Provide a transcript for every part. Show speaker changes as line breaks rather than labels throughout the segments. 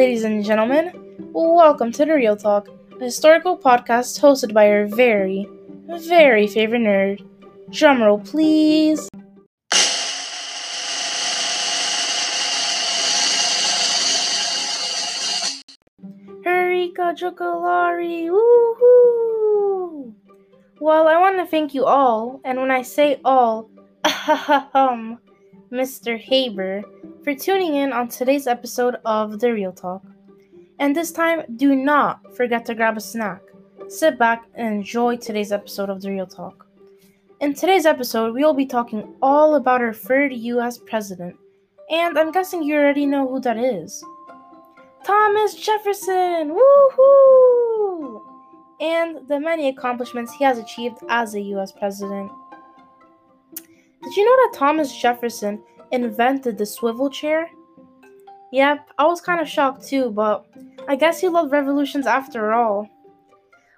ladies and gentlemen. Welcome to The Real Talk, a historical podcast hosted by your very, very favorite nerd. Drumroll, please. Heryka Xhukellari, woohoo! Well, I want to thank you all, and when I say all, Mr. Haber, for tuning in on today's episode of The Real Talk. And this time, do not forget to grab a snack. Sit back and enjoy today's episode of The Real Talk. In today's episode, we will be talking all about our third US president, and I'm guessing you already know who that is. Thomas Jefferson! Woohoo! And the many accomplishments he has achieved as a US president. Did you know that Thomas Jefferson invented the swivel chair? Yep, I was kind of shocked too, but I guess he loved revolutions after all.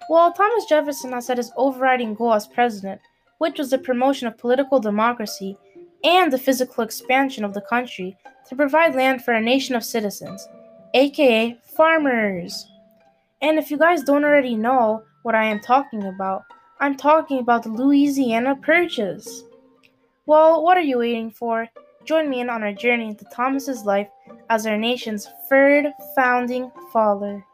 Well, Thomas Jefferson has set his overriding goal as president, which was the promotion of political democracy and the physical expansion of the country to provide land for a nation of citizens, aka farmers. And if you guys don't already know what I am talking about, I'm talking about the Louisiana Purchase. Well, what are you waiting for? Join me in on our journey into Thomas's life as our nation's third founding father.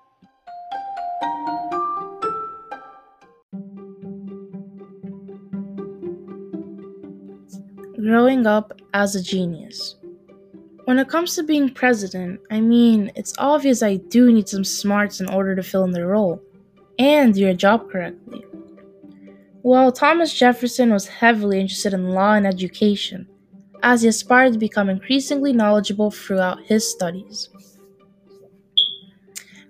Growing up as a genius. When it comes to being president, I mean, it's obvious I do need some smarts in order to fill in the role and do your job correctly. Well, Thomas Jefferson was heavily interested in law and education as he aspired to become increasingly knowledgeable throughout his studies.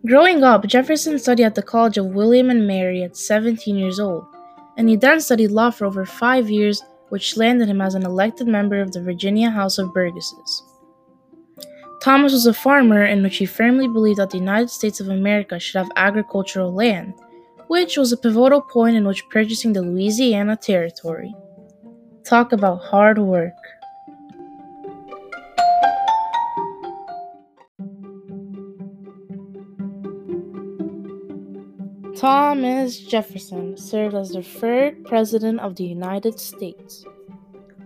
Growing up, Jefferson studied at the College of William and Mary at 17 years old, and he then studied law for over five years, which landed him as an elected member of the Virginia House of Burgesses. Thomas was a farmer in which he firmly believed that the United States of America should have agricultural land, which was a pivotal point in which purchasing the Louisiana Territory. Talk about hard work. Thomas Jefferson served as the third President of the United States.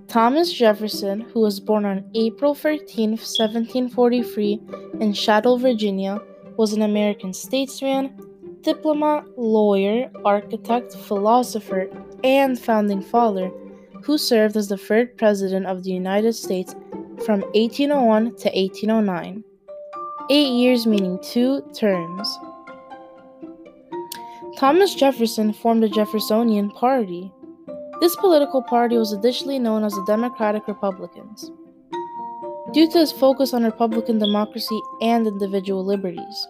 Thomas Jefferson, who was born on April 13, 1743, in Shadwell, Virginia, was an American statesman, diplomat, lawyer, architect, philosopher, and founding father who served as the third President of the United States from 1801 to 1809. Eight years meaning two terms. Thomas Jefferson formed the Jeffersonian Party. This political party was additionally known as the Democratic Republicans, due to his focus on Republican democracy and individual liberties.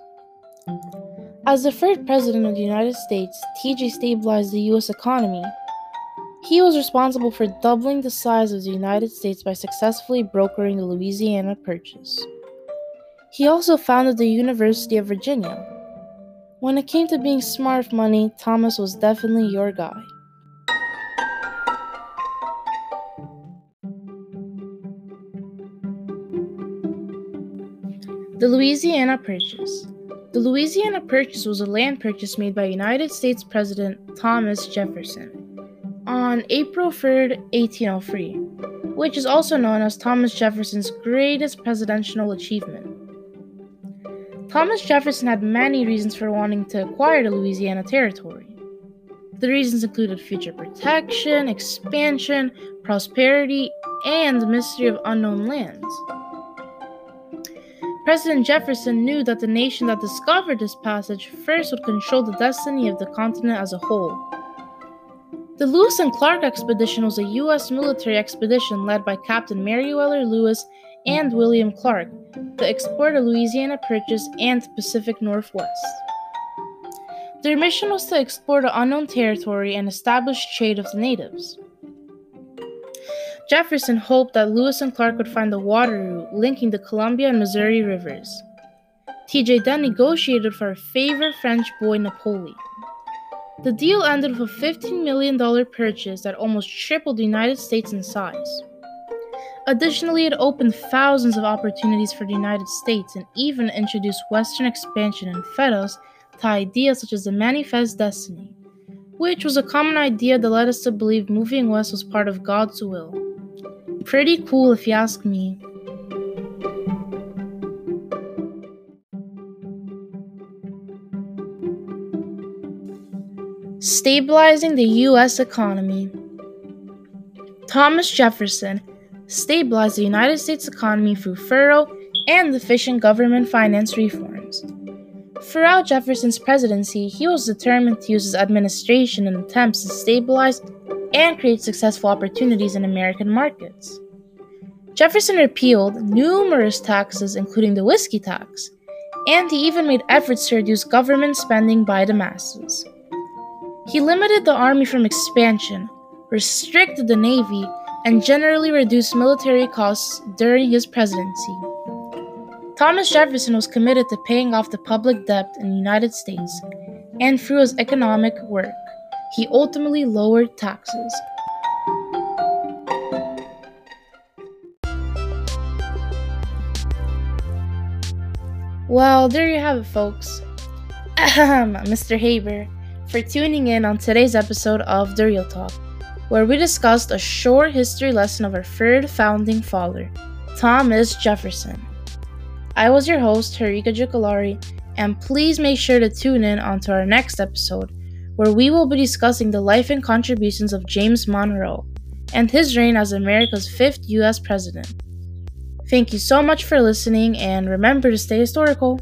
As the first president of the United States, TJ stabilized the U.S. economy. He was responsible for doubling the size of the United States by successfully brokering the Louisiana Purchase. He also founded the University of Virginia, when it came to being smart with money, Thomas was definitely your guy. The Louisiana Purchase. The Louisiana Purchase was a land purchase made by United States President Thomas Jefferson on April 3, 1803, which is also known as Thomas Jefferson's greatest presidential achievement. Thomas Jefferson had many reasons for wanting to acquire the Louisiana Territory. The reasons included future protection, expansion, prosperity, and the mystery of unknown lands. President Jefferson knew that the nation that discovered this passage first would control the destiny of the continent as a whole. The Lewis and Clark expedition was a U.S. military expedition led by Captain Meriwether Lewis and William Clark to explore the Louisiana Purchase and the Pacific Northwest. Their mission was to explore the unknown territory and establish trade with the natives. Jefferson hoped that Lewis and Clark would find the water route linking the Columbia and Missouri rivers. TJ then negotiated for a favorite French boy, Napoleon. The deal ended with a $15 million purchase that almost tripled the United States in size. Additionally, it opened thousands of opportunities for the United States and even introduced Western expansion and fed us to ideas such as the Manifest Destiny, which was a common idea that led us to believe moving west was part of God's will. Pretty cool if you ask me. Stabilizing the U.S. economy. Thomas Jefferson stabilized the United States economy through thorough and efficient government finance reforms. Throughout Jefferson's presidency, he was determined to use his administration in attempts to stabilize and create successful opportunities in American markets. Jefferson repealed numerous taxes, including the whiskey tax, and he even made efforts to reduce government spending by the masses. He limited the army from expansion, restricted the navy, and generally reduced military costs during his presidency. Thomas Jefferson was committed to paying off the public debt in the United States, and through his economic work, he ultimately lowered taxes. Well, there you have it, folks. Mr. Haber, for tuning in on today's episode of The Real Talk where we discussed a short history lesson of our third founding father, Thomas Jefferson. I was your host, Heryka Xhukellari, and please make sure to tune in onto our next episode, where we will be discussing the life and contributions of James Monroe and his reign as America's fifth U.S. president. Thank you so much for listening, and remember to stay historical.